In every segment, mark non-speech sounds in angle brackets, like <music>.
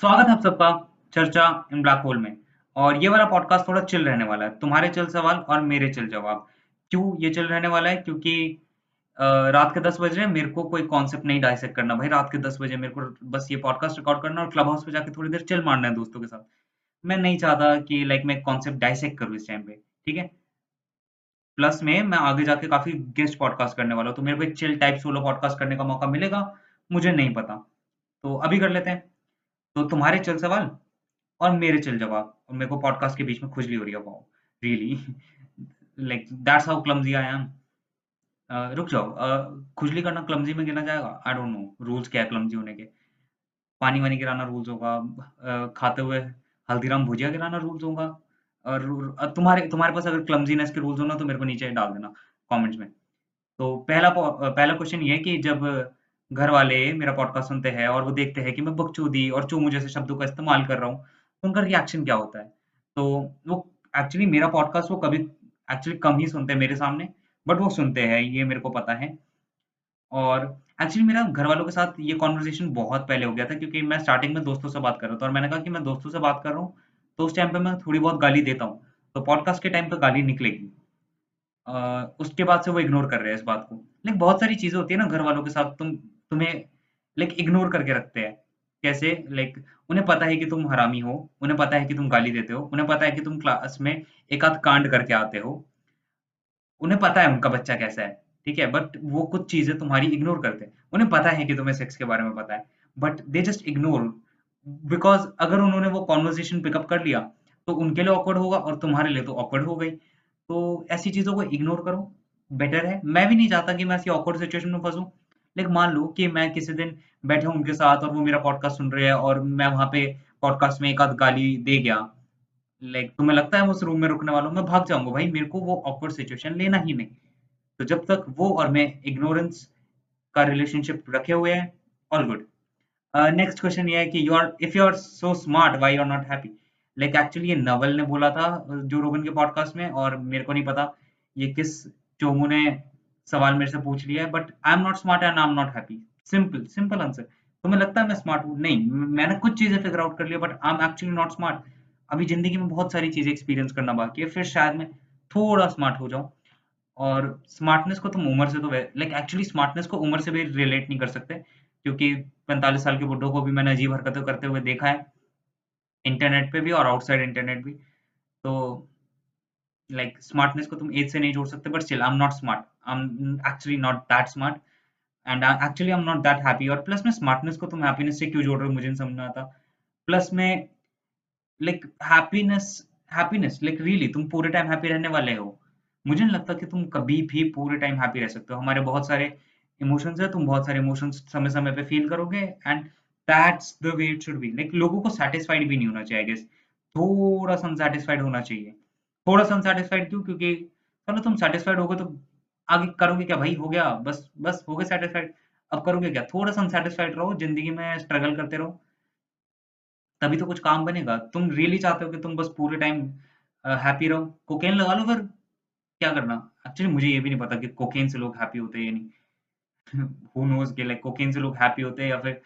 स्वागत है आप सबका चर्चा इन ब्लैक होल में। और ये वाला पॉडकास्ट थोड़ा चिल रहने वाला है। तुम्हारे चल सवाल और मेरे चल जवाब। क्यों ये चिल रहने वाला है? क्योंकि रात के दस बज मेरे को कोई कॉन्सेप्ट नहीं डाइसेक्ट करना। भाई, रात के दस बजे मेरे को बस ये पॉडकास्ट रिकॉर्ड करना और क्लब हाउस पे जाके थोड़ी देर चिल मारना है दोस्तों के साथ। मैं नहीं चाहता कि लाइक मैं कॉन्सेप्ट डाइसेक्ट करूँ इस टाइम पे, ठीक है? प्लस में मैं आगे जाके काफ़ी गेस्ट पॉडकास्ट करने वाला हूँ तो मेरे को चिल टाइप सोलो पॉडकास्ट करने का मौका मिलेगा, मुझे नहीं पता। तो अभी कर लेते हैं। तो तुम्हारे चल सवाल और मेरे चल जवाब। और मेरे को पॉडकास्ट के बीच में खुजली हो रही है wow really like that's how clumsy I am रुक जाओ। अ, खुजली करना क्लमजी में गिना जाएगा? आई डोंट नो रूल्स क्या है क्लमजी होने के? पानी वानी गिराना रूल्स होगा। अ, खाते हुए हल्दीराम भुजिया गिराना रूल्स होगा। और तुम्हारे तुम्हारे पास अगर क्लमजीनेस के रूल्स हो ना तो मेरे को नीचे डाल देना कमेंट्स में। तो पहला पहला क्वेश्चन ये है कि जब घर वाले मेरा पॉडकास्ट सुनते हैं और वो देखते हैं कि मैं बकचोदी और चूमू जैसे शब्दों का इस्तेमाल कर रहा हूँ तो उनका रिएक्शन क्या होता है? तो वो एक्चुअली मेरा पॉडकास्ट वो कभी एक्चुअली कम ही सुनते हैं मेरे सामने बट वो सुनते हैं, ये मेरे को पता है। और एक्चुअली मेरा घर वालों के साथ ये कॉन्वर्सेशन बहुत पहले हो गया था, क्योंकि मैं स्टार्टिंग में दोस्तों से बात कर रहा था और मैंने कहा कि मैं दोस्तों से बात कर रहा हूँ तो उस टाइम पे मैं थोड़ी बहुत गाली देता हूँ तो पॉडकास्ट के टाइम पे गाली निकलेगी। उसके बाद से वो इग्नोर कर रहे हैं इस बात को। लेकिन बहुत सारी चीज़ें होती है ना घर वालों के साथ, तुम तुम्हें लाइक इग्नोर करके रखते हैं। कैसे? लाइक उन्हें पता है कि तुम हरामी हो, उन्हें पता है कि तुम गाली देते हो, उन्हें पता है कि तुम क्लास में एक आध कांड करके आते हो। उन्हें पता है उनका बच्चा कैसा है, ठीक है? बट वो कुछ चीज़ें तुम्हारी इग्नोर करते हैं। उन्हें पता है कि तुम्हें सेक्स के बारे में पता है but they just ignore because अगर उन्होंने वो कॉन्वर्जेशन पिकअप कर लिया तो उनके लिए ऑकवर्ड होगा और तुम्हारे लिए तो ऑकवर्ड हो गई। तो ऐसी चीज़ों को इग्नोर करो बेटर है। मैं भी नहीं चाहता कि मैं ऐसी ऑकवर्ड सिचुएशन में फंसूं। लेकिन मान लो कि मैं किसी दिन बैठा हूँ उनके साथ और वो मेरा पॉडकास्ट सुन रहे हैं और मैं वहाँ पे पॉडकास्ट में एक आध गाली दे गया। लाइक तुम्हें लगता है मैं उस रूम में रुकने वाला हूँ? मैं भाग जाऊँगा भाई, मेरे को वो ऑकवर्ड सिचुएशन लेना ही नहीं। तो जब तक वो और मैं इग्नोरेंस का रिलेशनशिप रखे हुए हैं ऑल गुड नेक्स्ट क्वेश्चन ये है कि you are if you are so smart why you are not happy like actually ये नवल ने बोला था जो रोगन के पॉडकास्ट में और मेरे को नहीं पता ये किस चोमू ने सवाल मेरे से पूछ लिया है but I am not smart and I am not happy simple simple answer तुम्हें लगता है मैं स्मार्ट हूँ? नहीं, मैंने कुछ चीज़ें फिगर आउट कर लिया but I am actually not smart अभी ज़िंदगी में बहुत सारी चीज़ें एक्सपीरियंस करना बाकी है, फिर शायद मैं थोड़ा स्मार्ट हो जाऊँ। और स्मार्टनेस को तुम उम्र से तो लाइक एक्चुअली स्मार्टनेस को उम्र से भी रिलेट नहीं कर सकते, क्योंकि पैंतालीस साल के बुढ़ों को भी मैंने अजीब हरकतें करते हुए देखा है इंटरनेट पे भी और आउटसाइड इंटरनेट भी। तो लाइक स्मार्टनेस को तुम एज से नहीं जोड़ सकते but still I am not smart I am actually not that smart and actually I am not that happy और प्लस में स्मार्टनेस को तुम हैप्पीनेस से क्यों जोड़ रहे हो, मुझे नहीं समझ आता। प्लस में like happiness happiness like really तुम पूरे टाइम हैप्पी रहने वाले हो। मुझे नहीं लगता कि तुम कभी भी पूरे टाइम हैप्पी रह सकते हो। हमारे बहुत सारे इमोशंस है, तुम बहुत सारे इमोशंस समय समय पे फील करोगे and that's the way it should be like लोगों को सेटिस्फाइड भी नहीं होना चाहिए गेस थोड़ा सा अनसेटिस्फाइड होना चाहिए। थोड़ा सा अनसेटिस्फाइड क्यों? क्योंकि चलो तुम सेटिस्फाइड होगे तो आगे करोगे क्या भाई? हो गया। बस बस हो गए सेटिस्फाइड अब करोगे क्या? थोड़ा सा अनसेटिस्फाइड रहो, ज़िंदगी में स्ट्रगल करते रहो। तभी तो कुछ काम बनेगा। तुम रियली चाहते हो कि तुम बस पूरे टाइम हैप्पी रहो। कोकेन लगा लो फिर। क्या करना? एक्चुअली मुझे ये भी नहीं पता कि कोकेन से लोग हैप्पी होते हैं या नहीं। <laughs> हु नोज़ कि लाइक कोकेन से लोग हैप्पी होते हैं या फिर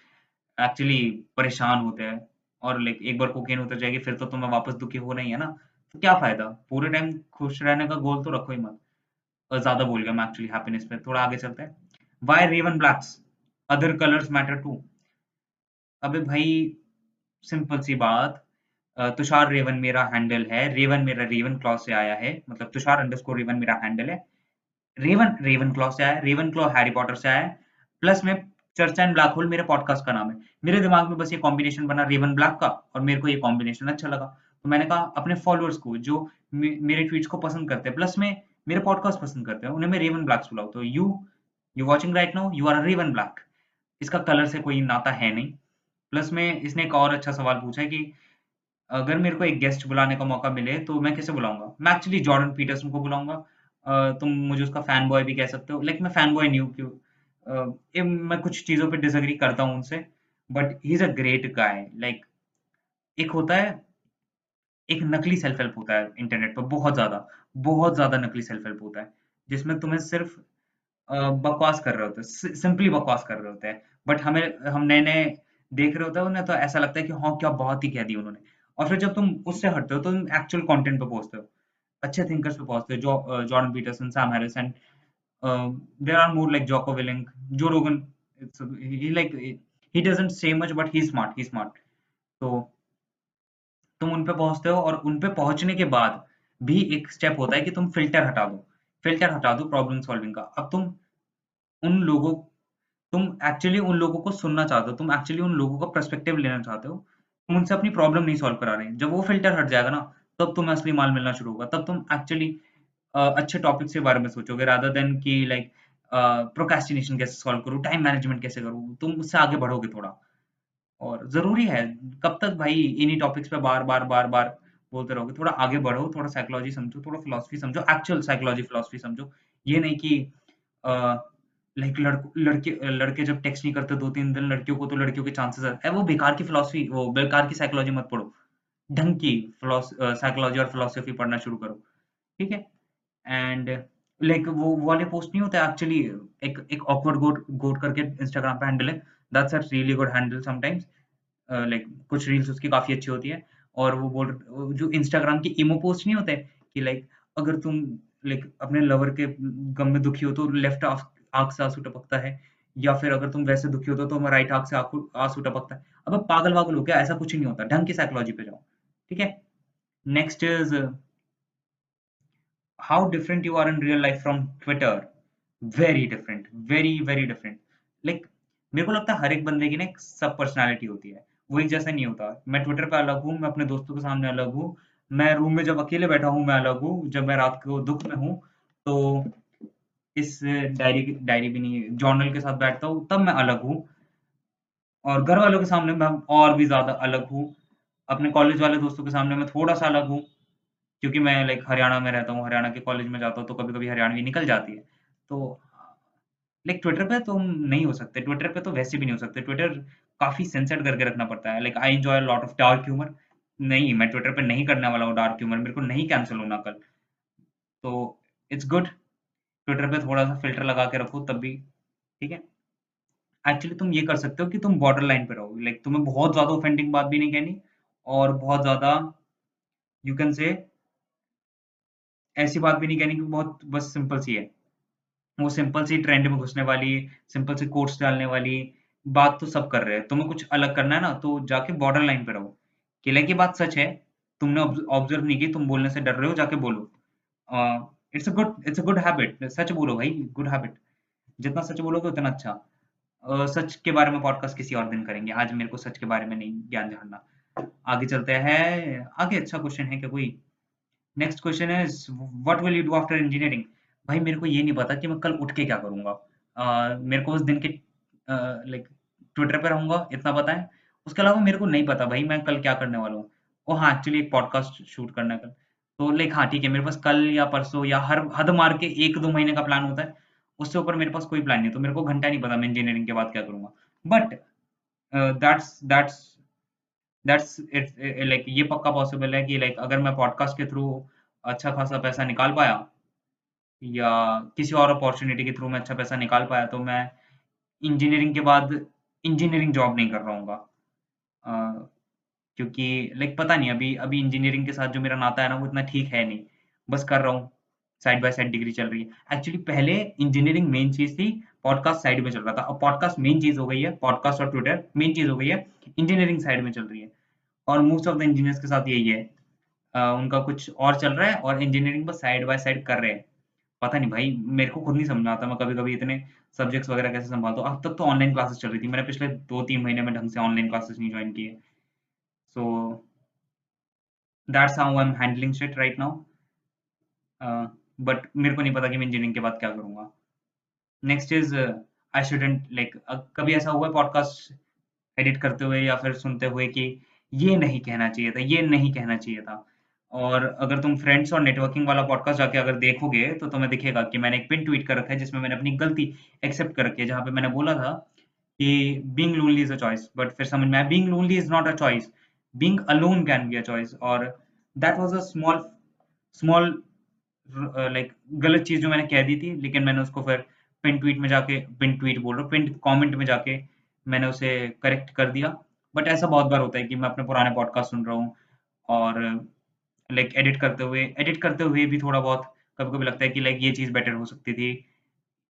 एक्चुअली परेशान होते हैं। और लाइक एक बार कोकेन उतर जाएगी, फिर तो तुम्हें वापस दुखी ही है ना। क्या फ़ायदा? पूरे टाइम खुश रहने का गोल तो रखो ही मत। ज़्यादा बोल गया मैं एक्चुअली हैप्पीनेस पे, थोड़ा आगे चलते हैं। Why Raven Blacks other colours matter to अबे भाई सिंपल सी बात। तुषार रेवन मेरा हैंडल है। रेवन मेरा रेवन क्लॉ से आया है। मतलब तुषार अंडरस्कोर रेवन मेरा हैंडल है। रेवन रेवन क्लॉ से आया रेवन क्लॉ हैरी पॉटर से आया है। प्लस में चर्चा एंड ब्लैक होल मेरे पॉडकास्ट का नाम है। मेरे दिमाग में बस ये कॉम्बिनेशन बना रेवन ब्लैक का और मेरे को ये कॉम्बिनेशन अच्छा लगा। तो मैंने कहा अपने फॉलोअर्स को जो मे, मेरे ट्वीट्स को पसंद करते हैं प्लस में मेरे पॉडकास्ट पसंद करते हैं उन्हें मैं रेवन ब्लैक्स बुलाऊं तो you you watching right now you are Raven black इसका कलर से कोई नाता है नहीं। प्लस में इसने एक और अच्छा सवाल पूछा है कि अगर मेरे को एक गेस्ट बुलाने का मौका मिले तो मैं कैसे बुलाऊँगा? मैं एक्चुअली जॉर्डन पीटरसन को बुलाऊँगा। तुम मुझे उसका फ़ैन बॉय भी कह सकते हो। लाइक मैं फ़ैन बॉय नहीं हूँ क्यों? मैं कुछ चीज़ों पे डिसएग्री करता हूँ उनसे। But he is a great guy like एक होता है एक नकली सेल्फ हेल्प होता है इंटरनेट पर बहुत ज़्यादा बहुत ज़्यादा नकली सेल्फ हेल्प होता है, जिसमें तुम्हें सिर्फ़ बकवास कर रहे होते हैं सिंपली बकवास कर रहे होते हैं बट हमें, हम नए नए देख रहे होते हैं ना तो ऐसा लगता है कि हाँ क्या बात ही कह दी उन्होंने। और फिर जब तुम उससे हटते हो तो तुम एक्चुअल कंटेंट पे पहुँचते हो, अच्छे थिंकर्स पे पहुँचते हो, जो Jordan Peterson Sam Harris there are more like Jocko Willink Joe Rogan he like he doesn't say much but he smart he smart तो तुम उन पे पहुँचते हो और उन पे पहुँचने के बाद भी एक स्टेप होता है कि तुम फ़िल्टर हटा दो। फ़िल्टर हटा दो प्रॉब्लम सॉल्विंग का। अब तुम उन लोगों, तुम एक्चुअली उन लोगों को सुनना चाहते हो, तुम एक्चुअली उन लोगों का पर्सपेक्टिव लेना चाहते हो तुम उनसे अपनी प्रॉब्लम नहीं सॉल्व करा रहे जब वो फ़िल्टर हट जाएगा ना, तब तुम्हें असली माल मिलना शुरू होगा। तब तुम एक्चुअली अच्छे टॉपिक के बारे में सोचोगे रादर देन कि लाइक प्रोकेस्टिनेशन कैसे सॉल्व करूँ टाइम मैनेजमेंट कैसे करूँ, तुम उससे आगे बढ़ोगे थोड़ा। और ज़रूरी है, कब तक भाई इन्हीं टॉपिक्स पे बार बार बार बार बोलते रहोगे? थोड़ा आगे बढ़ो, थोड़ा साइकोलॉजी समझो, थोड़ा फिलोसफी समझो एक्चुअल साइकोलॉजी फिलोसफी समझो। ये नहीं कि लाइक लड़के लड़के जब टेक्स्ट नहीं करते दो तीन दिन, लड़कियों को तो लड़कियों के चांसेस है। वो बेकार की फिलोसफी वो बेकार की साइकोलॉजी मत पढ़ो। ढंग की साइकोलॉजी और फिलोसफी पढ़ना शुरू करो। ठीक है? एंड लाइक वो वाले पोस्ट नहीं होते एक्चुअली एक एक ऑकवर्ड गोट गोट करके इंस्टाग्राम पे हैंडल है। That's a really good handle sometimes like कुछ रील्स उसकी काफ़ी अच्छी होती है। और वो बोल जो इंस्टाग्राम की इमो पोस्ट नहीं होते, कि लाइक अगर तुम लाइक अपने लवर के गम में दुखी हो तो लेफ़्ट आँख से आँसू टपकता है। या फिर अगर तुम वैसे दुखी हो तो राइट आँख से आँसू टपकता है। अब पागल वागल हो गया ऐसा कुछ नहीं होता। ढंग की साइकोलॉजी पे जाओ। ठीक है? Next is how different you are in real life from Twitter very different very very different like मेरे को लगता है हर एक बंदे की ना एक सब पर्सनैलिटी होती है। वो एक जैसा नहीं होता। मैं ट्विटर पे अलग हूँ, मैं अपने दोस्तों के सामने अलग हूँ, मैं रूम में जब अकेले बैठा हूँ, मैं अलग हूँ, जब मैं रात को दुख में हूँ तो इस डायरी डायरी भी नहीं जर्नल के साथ बैठता हूँ, तब मैं अलग हूँ। और घर वालों के सामने मैं और भी ज़्यादा अलग हूँ। अपने कॉलेज वाले दोस्तों के सामने मैं थोड़ा सा अलग हूँ, क्योंकि मैं लाइक हरियाणा में रहता हूँ, हरियाणा के कॉलेज में जाता हूँ तो कभी कभी हरियाणवी निकल जाती है। तो लाइक ट्विटर पे तो नहीं हो सकते ट्विटर पे तो वैसे भी नहीं हो सकते। ट्विटर काफ़ी सेंसर्ड करके रखना पड़ता है। Like I enjoy lot of dark humour नहीं, मैं ट्विटर पे नहीं करने वाला हूँ डार्क ह्यूमर मेरे को नहीं कैंसिल होना कल। तो इट्स गुड ट्विटर पे थोड़ा सा फ़िल्टर लगा के रखो तब भी, ठीक है? एक्चुअली तुम ये कर सकते हो कि तुम बॉर्डर लाइन पे रहो। लाइक तुम्हें बहुत ज़्यादा ऑफेंडिंग बात भी नहीं कहनी और बहुत ज़्यादा यू कैन से ऐसी बात भी नहीं कहनी कि बहुत, बस सिंपल सी है। वो सिंपल सी ट्रेंड में घुसने वाली, सिंपल सी कोट्स डालने वाली, बात तो सब कर रहे हैं। तुम्हें कुछ अलग करना है ना तो जाके बॉर्डर लाइन पे रहो। किले की बात सच है, तुमने ऑब्ज़र्व नहीं की, तुम बोलने से डर रहे हो, जाके बोलो। It's good it's good habit सच बोलो भाई गुड हैबिट जितना सच बोलोगे, उतना अच्छा। सच के बारे में पॉडकास्ट किसी और दिन करेंगे। आज मेरे को सच के बारे में नहीं ज्ञान जानना आगे चलते हैं। आगे अच्छा क्वेश्चन है क्या कोई? नेक्स्ट क्वेश्चन है what will you do after engineering भाई मेरे को ये नहीं पता कि मैं कल उठ के क्या करूँगा। मेरे को उस दिन के लाइक ट्विटर पे रहूँगा, इतना पता है। उसके अलावा मेरे को नहीं पता भाई, मैं कल क्या करने वाला हूँ। ओ हाँ एक्चुअली एक पॉडकास्ट शूट करना है कल। तो लाइक हाँ ठीक है, मेरे पास कल या परसों या हर, हद मार के एक दो महीने का प्लान होता है। उससे ऊपर मेरे पास कोई प्लान नहीं तो मेरे को घंटा नहीं पता मैं इंजीनियरिंग के बाद क्या करूँगा। But that's that's that's it's like ये पक्का पॉसिबल है कि लाइक अगर मैं पॉडकास्ट के थ्रू अच्छा खासा पैसा निकाल पाया या किसी और अपॉर्चुनिटी के थ्रू मैं अच्छा पैसा निकाल पाया तो मैं इंजीनियरिंग के बाद इंजीनियरिंग जॉब नहीं कर रहा क्योंकि लाइक पता नहीं, अभी अभी इंजीनियरिंग के साथ जो मेरा नाता है ना, वो इतना ठीक है नहीं। बस कर रहा हूँ साइड बाय साइड डिग्री चल रही है। एक्चुअली पहले इंजीनियरिंग मेन चीज़ थी पॉडकास्ट साइड में चल रहा था। अब पॉडकास्ट मेन चीज़ हो गई है पॉडकास्ट और ट्विटर मेन चीज़ हो गई है इंजीनियरिंग साइड में चल रही है। और मोस्ट ऑफ़ द इंजीनियर्स के साथ यही है। उनका कुछ और चल रहा है और इंजीनियरिंग बस साइड बाय साइड कर रहे हैं। पता नहीं भाई, मेरे को खुद नहीं समझ आता, मैं कभी कभी इतने सब्जेक्ट्स वगैरह कैसे संभालता हूँ। अब तक तो ऑनलाइन क्लासेस चल रही थी, मैंने पिछले दो तीन महीने में ढंग से ऑनलाइन क्लासेस नहीं ज्वाइन किए। So that's how I am handling shit right now but मेरे को नहीं पता कि मैं इंजीनियरिंग के बाद क्या करूँगा। Next is I shouldn't like कभी ऐसा हुआ पॉडकास्ट एडिट करते हुए या फिर सुनते हुए कि ये नहीं कहना चाहिए था, ये नहीं कहना चाहिए था। और अगर तुम फ्रेंड्स और नेटवर्किंग वाला पॉडकास्ट जाके अगर देखोगे तो तुम्हें दिखेगा कि मैंने एक पिन ट्वीट कर रखा है, जिसमें मैंने अपनी गलती एक्सेप्ट कर रखी है, जहाँ पे मैंने बोला था कि being lonely is a choice but फिर समझ में being lonely is not a choice being alone can be a choice और that was a small small like गलत चीज़ जो मैंने कह दी थी, लेकिन मैंने उसको फिर पिन ट्वीट में जाके पिन ट्वीट बोल रहा पिन कमेंट में जाके मैंने उसे करेक्ट कर दिया। बट ऐसा बहुत बार होता है कि मैं अपने पुराने पॉडकास्ट सुन रहा हूँ, और लाइक एडिट करते हुए एडिट करते हुए भी थोड़ा बहुत कभी कभी लगता है कि लाइक ये चीज़ बेटर हो सकती थी।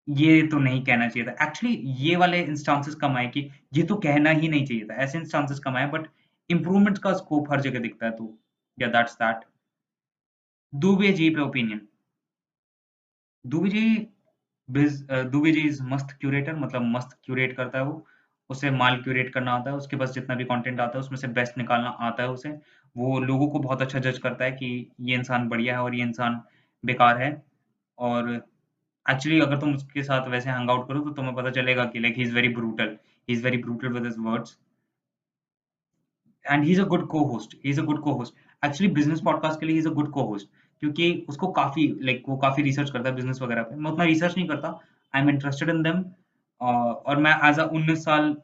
ये तो नहीं कहना चाहिए था। एक्चुअली ये वाले इंस्टांसेस कम आए कि ये तो कहना ही नहीं चाहिए था। ऐसे इंस्टांसेस कम आए बट इम्प्रूवमेंट का स्कोप हर जगह दिखता है तो या दैट्स दैट दुबे जी पे ओपिनियन दुबे जी दुबे जी इज़ मस्त क्यूरेटर मतलब मस्त क्यूरेट करता है वो। उसे माल क्यूरेट करना आता है उसके पास जितना भी कंटेंट आता है उसमें से बेस्ट निकालना आता है उसे। वो लोगों को बहुत अच्छा जज करता है कि ये इंसान बढ़िया है और ये इंसान बेकार है। और एक्चुअली अगर तुम उसके साथ वैसे हैंग आउट करो तो तुम्हें पता चलेगा कि like he is very brutal he is very brutal with his words and he is a good co host he is a good co host actually business podcast के लिए he is a good co host क्योंकि उसको काफ़ी like like, वो काफ़ी research करता है business वगैरह पे। मैं उतना रिसर्च नहीं करता. I am interested in them और मैं एज अ उन्नीस साल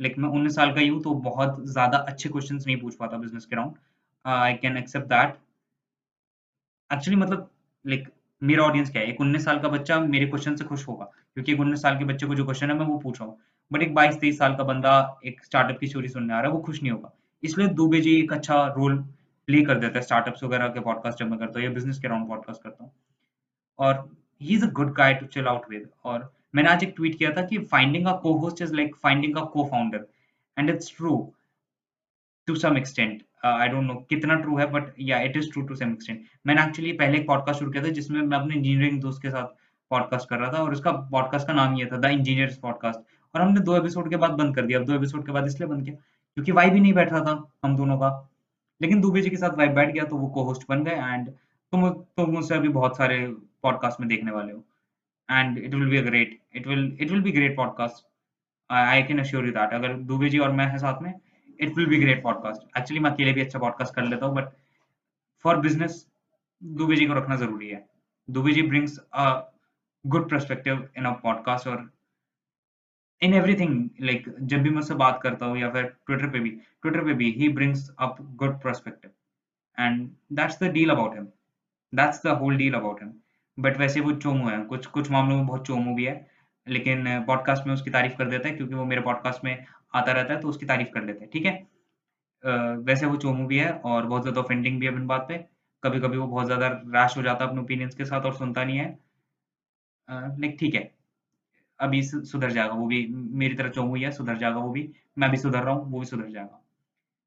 लाइक मैं उन्नीस साल का ही हूँ तो बहुत ज़्यादा अच्छे क्वेश्चन नहीं पूछ पाता बिज़नेस के round I can accept that actually मतलब लाइक मेरा ऑडियंस क्या है? एक उन्नीस साल का बच्चा मेरे क्वेश्चन से खुश होगा, क्योंकि एक उन्नीस साल के बच्चे को जो क्वेश्चन है, मैं वो पूछ रहा हूँ. बट एक बाईस तेईस साल का बंदा एक स्टार्टअप की स्टोरी सुनने आ रहा है, वो खुश नहीं होगा. इसलिए दुबे जी एक अच्छा रोल प्ले कर देता है स्टार्टअप्स वगैरह के पॉडकास्ट जब मैं करता हूँ या बिज़नेस के राउंड पॉडकास्ट करता हूँ. और he is a good guy to chill out with और मैंने आज एक ट्वीट किया था कि finding a co host is like finding a co founder and it's true to some extent I don't know कितना ट्रू है but yeah it is true to some extent मैंने एक्चुअली पहले एक पॉडकास्ट शुरू किया था, जिसमें मैं अपने इंजीनियरिंग दोस्त के साथ पॉडकास्ट कर रहा था, और उसका पॉडकास्ट का नाम ये था द इंजीनियर्स पॉडकास्ट और हमने दो एपिसोड के बाद बंद कर दिया। अब दो एपिसोड के बाद इसलिए बंद किया, क्योंकि वाई भी नहीं बैठ रहा था हम दोनों का। लेकिन दुबे जी के साथ वाइब बैठ गया तो वो को होस्ट बन गए एंड तुम तुम मुझसे अभी बहुत सारे पॉडकास्ट में देखने वाले हो। and it will be a great it will it will be great podcast I can assure you that अगर दुबे जी और मैं है साथ में it will be great podcast actually मैं अकेले भी अच्छा पॉडकास्ट कर लेता हूँ but for business Dubey ji को रखना जरूरी है Dubey ji brings a good perspective in a podcast और इन एवरीथिंग लाइक जब भी मैं उससे बात करता हूँ या फिर ट्विटर पे भी ट्विटर पे भी he brings up good perspective and that's the deal about him that's the whole deal about him But वैसे वो चोमू है। कुछ कुछ मामलों में बहुत चोमू भी है। लेकिन पॉडकास्ट में उसकी तारीफ़ कर देता है क्योंकि वो मेरे पॉडकास्ट में आता रहता है तो उसकी तारीफ़ कर लेते हैं। ठीक है? वैसे वो चोमू भी है और बहुत ज़्यादा ऑफेंडिंग भी है इन बात पे। कभी कभी वो बहुत ज़्यादा रैश हो जाता है अपने ओपिनियंस के साथ और सुनता नहीं है। लाइक ठीक है। अभी सुधर जाएगा वो भी। मेरी तरह चोमू ही है, सुधर जाएगा वो भी। मैं भी सुधर रहा हूँ, वो भी सुधर जाएगा।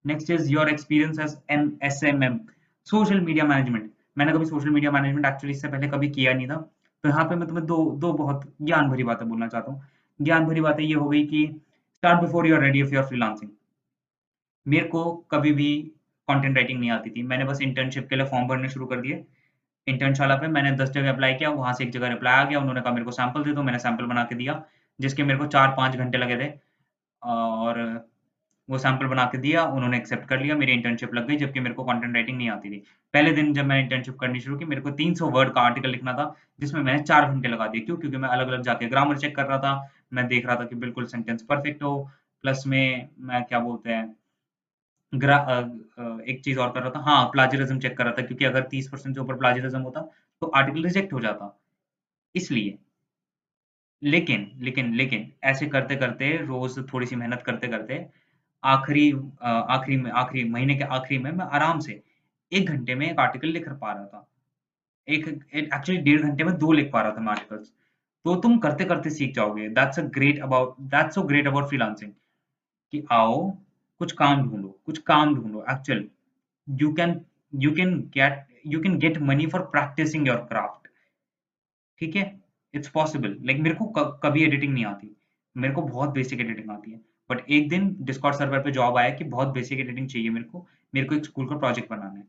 Next is your experience as an S M M social media management मैंने कभी सोशल मीडिया मैनेजमेंट एक्चुअली इससे पहले कभी किया नहीं था। तो यहाँ पे मैं तुम्हें दो दो बहुत ज्ञान भरी बातें बोलना चाहता हूँ। ज्ञान भरी बातें ये हो गई कि start before you're ready of your freelancing मेरे को कभी भी कंटेंट राइटिंग नहीं आती थी। मैंने बस इंटर्नशिप के लिए फॉर्म भरने शुरू कर दिए। इंटर्नशाला पे मैंने दस जगह अप्लाई किया, वहाँ से एक जगह रिप्लाई आ गया, उन्होंने कहा मेरे को सैंपल दे दो, मैंने सैंपल बना के दिया, जिसके मेरे को चार पाँच घंटे लगे थे। और वो सैंपल बना के दिया, उन्होंने एक्सेप्ट कर लिया, मेरी इंटर्नशिप लग गई जबकि मेरे को कंटेंट राइटिंग नहीं आती थी। पहले दिन जब मैंने इंटर्नशिप करनी शुरू की, मेरे को 300 वर्ड का आर्टिकल लिखना था, जिसमें मैंने चार घंटे लगा दिए। क्यों? क्योंकि मैं अलग अलग जाके ग्रामर चेक कर रहा था, मैं देख रहा था कि बिल्कुल सेंटेंस परफेक्ट हो प्लस में, मैं क्या बोलते हैं एक चीज़ और कर रहा था। हाँ प्लाजरिज्म चेक कर रहा था, क्योंकि अगर तीस परसेंट से ऊपर प्लाजरिज्म होता तो आर्टिकल रिजेक्ट हो जाता। इसलिए, लेकिन लेकिन लेकिन, ऐसे करते करते रोज थोड़ी सी मेहनत करते करते आखिरी आखिरी में, आखिरी महीने के आखिरी में मैं आराम से एक घंटे में एक आर्टिकल लिख पा रहा था। एक एक्चुअली डेढ़ घंटे में दो लिख पा रहा था मैं आर्टिकल्स तो तुम करते करते सीख जाओगे। That's a great about that's so great about freelancing कि आओ, कुछ काम ढूंढो, कुछ काम ढूंढो। Actual you can you can get you can get money for practising your craft ठीक है? इट्स पॉसिबल लाइक मेरे को कभी एडिटिंग नहीं आती। मेरे को बहुत बेसिक एडिटिंग आती है। बट एक दिन डिस्कॉर्ड सर्वर पे जॉब आया कि बहुत बेसिक एडिटिंग चाहिए मेरे को मेरे को एक स्कूल का प्रोजेक्ट बनाना है।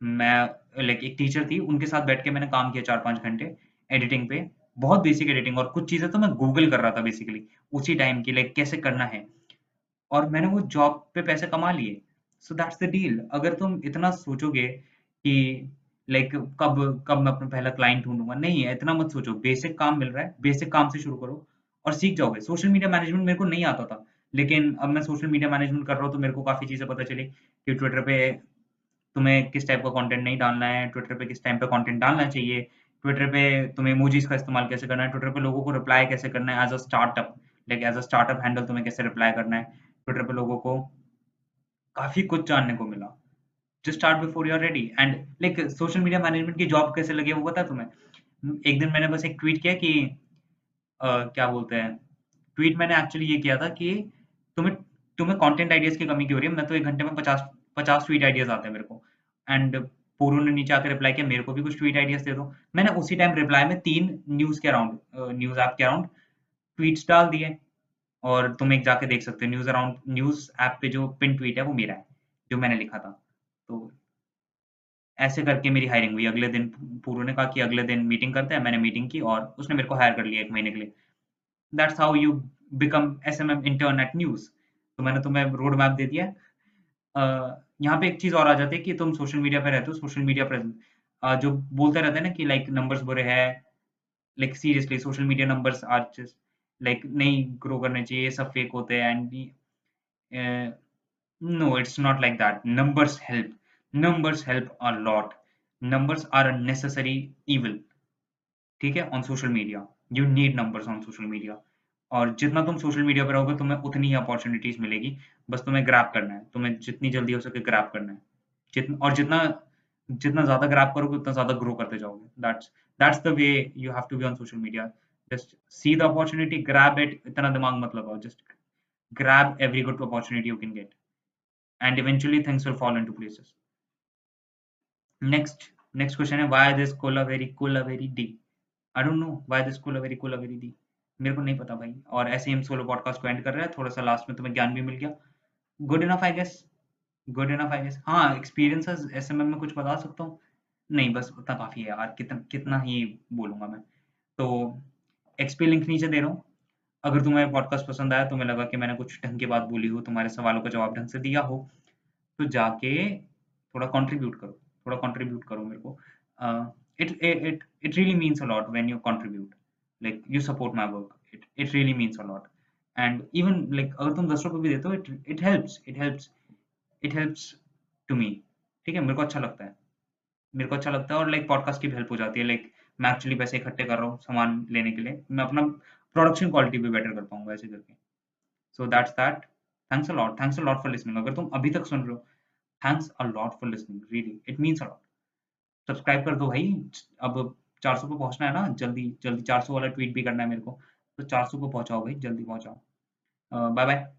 मैं लाइक एक टीचर थी, उनके साथ बैठ के मैंने काम किया चार पाँच घंटे एडिटिंग पे। बहुत बेसिक एडिटिंग और कुछ चीज़ें तो मैं गूगल कर रहा था बेसिकली उसी टाइम की लाइक कैसे करना है। और मैंने वो जॉब पे पैसे कमा लिए। सो दैट्स द डील अगर तुम इतना सोचोगे कि लाइक कब कब मैं अपना पहला क्लाइंट ढूंढूँगा, नहीं है, इतना मत सोचो। बेसिक काम मिल रहा है बेसिक काम से शुरू करो और सीख जाओगे। सोशल मीडिया मैनेजमेंट मेरे को नहीं आता था। लेकिन अब मैं सोशल मीडिया मैनेजमेंट कर रहा हूँ तो मेरे को काफ़ी चीज़ें पता चली कि ट्विटर पे तुम्हें किस टाइप का कंटेंट नहीं डालना है ट्विटर पे किस टाइम पे कंटेंट डालना चाहिए ट्विटर पे तुम्हें इमोजीज का इस्तेमाल कैसे करना है ट्विटर पे लोगों को रिप्लाई कैसे करना है as a startup like as a startup handle तुम्हें कैसे रिप्लाई करना है ट्विटर पे लोगों को काफ़ी कुछ जानने को मिला just start before you are ready and like social media management की जॉब कैसे लगी वो पता तुम्हें? एक दिन मैंने बस एक ट्वीट किया कि uh, क्या बोलते हैं ट्वीट मैंने एक्चुअली ये किया था कि तुम्हें तुम्हें कंटेंट आइडियाज़ की कमी क्यों हो रही है? मैं तो एक घंटे में पचास पचास ट्वीट आइडियाज़ आते हैं मेरे को। एंड पूर्व ने नीचे आकर रिप्लाई किया, मेरे को भी कुछ ट्वीट आइडियाज़ दे दो। मैंने उसी टाइम रिप्लाई में तीन न्यूज़ के अराउंड न्यूज़ ऐप के अराउंड ट्वीट्स डाल दिए। और तुम एक जाके देख सकते हो न्यूज़ अराउंड न्यूज़ ऐप पे जो पिन ट्वीट है, वो मेरा है, जो मैंने लिखा था। तो ऐसे करके मेरी हायरिंग हुई। अगले दिन पूर्व ने कहा कि अगले दिन मीटिंग करते हैं, मैंने मीटिंग की और उसने मेरे को हायर कर लिया एक महीने के लिए। That's how you become S M M intern at news तो मैंने तुम्हें रोड मैप दे दिया। uh, यहाँ पे एक चीज़ और आ जाती है कि तुम सोशल मीडिया पे रहते हो सोशल मीडिया पर जो बोलते रहते हैं ना कि लाइक नंबर्स बुरे हैं like seriously social media numbers are just like नहीं ग्रो करने चाहिए सब फेक होते हैं and no it's not like that numbers help numbers help a lot numbers are a necessary evil ठीक है? On social media you need numbers on social media और जितना तुम सोशल मीडिया पर रहोगे, तुम्हें उतनी ही अपॉर्चुनिटीज़ मिलेगी। बस तुम्हें ग्रैप करना है। तुम्हें जितनी जल्दी हो सके ग्रैप करना है। जितना और जितना जितना ज़्यादा ग्रैप करोगे, उतना ज़्यादा ग्रो करते जाओगे। That's that's the way you have to be on social media just see the opportunity grab it इतना दिमाग मत लगाओ। Just grab every good opportunity you can get. And eventually things will fall into places. Next next question है, why this cola very cola very d? I don't know why this cola very cola very d. मेरे को नहीं पता भाई। और ऐसे ही हम solo podcast को एंड कर रहे हैं। थोड़ा सा लास्ट में तुम्हें ज्ञान भी मिल गया। Good enough I guess good enough I guess हाँ एक्सपीरियंसेस एस एम एम में कुछ बता सकता हूँ? नहीं, बस उतना काफ़ी है यार। कितना कितना ही बोलूँगा मैं। तो एक्सपी लिंक नीचे दे रहा हूँ। अगर तुम्हें पॉडकास्ट पसंद आया तुम्हें लगा कि मैंने कुछ ढंग की बात बोली हो, तुम्हारे सवालों का जवाब ढंग से दिया हो। तो जाके थोड़ा कंट्रीब्यूट करो। थोड़ा कंट्रीब्यूट करो मेरे को। It it it really means a lot when you contribute like you support my work it it really means a lot and even like अगर तुम दस रुपये भी देते हो it it helps it helps it helps to me ठीक है? मेरे को अच्छा लगता है। मेरे को अच्छा लगता है और लाइक पॉडकास्ट की भी हेल्प हो जाती है। लाइक मैं एक्चुअली पैसे इकट्ठे कर रहा हूँ सामान लेने के लिए। मैं अपना प्रोडक्शन क्वालिटी भी बेटर कर पाऊँगा ऐसे करके। So that's that thanks a lot thanks a lot for listening अगर तुम अभी तक सुन रहे हो thanks a lot for listening really it means a lot subscribe कर दो भाई। अब 400 पे पहुँचना है ना? जल्दी जल्दी 400 वाला ट्वीट भी करना है मेरे को। तो 400 को पहुंचाओ भाई, जल्दी पहुंचाओ। Bye bye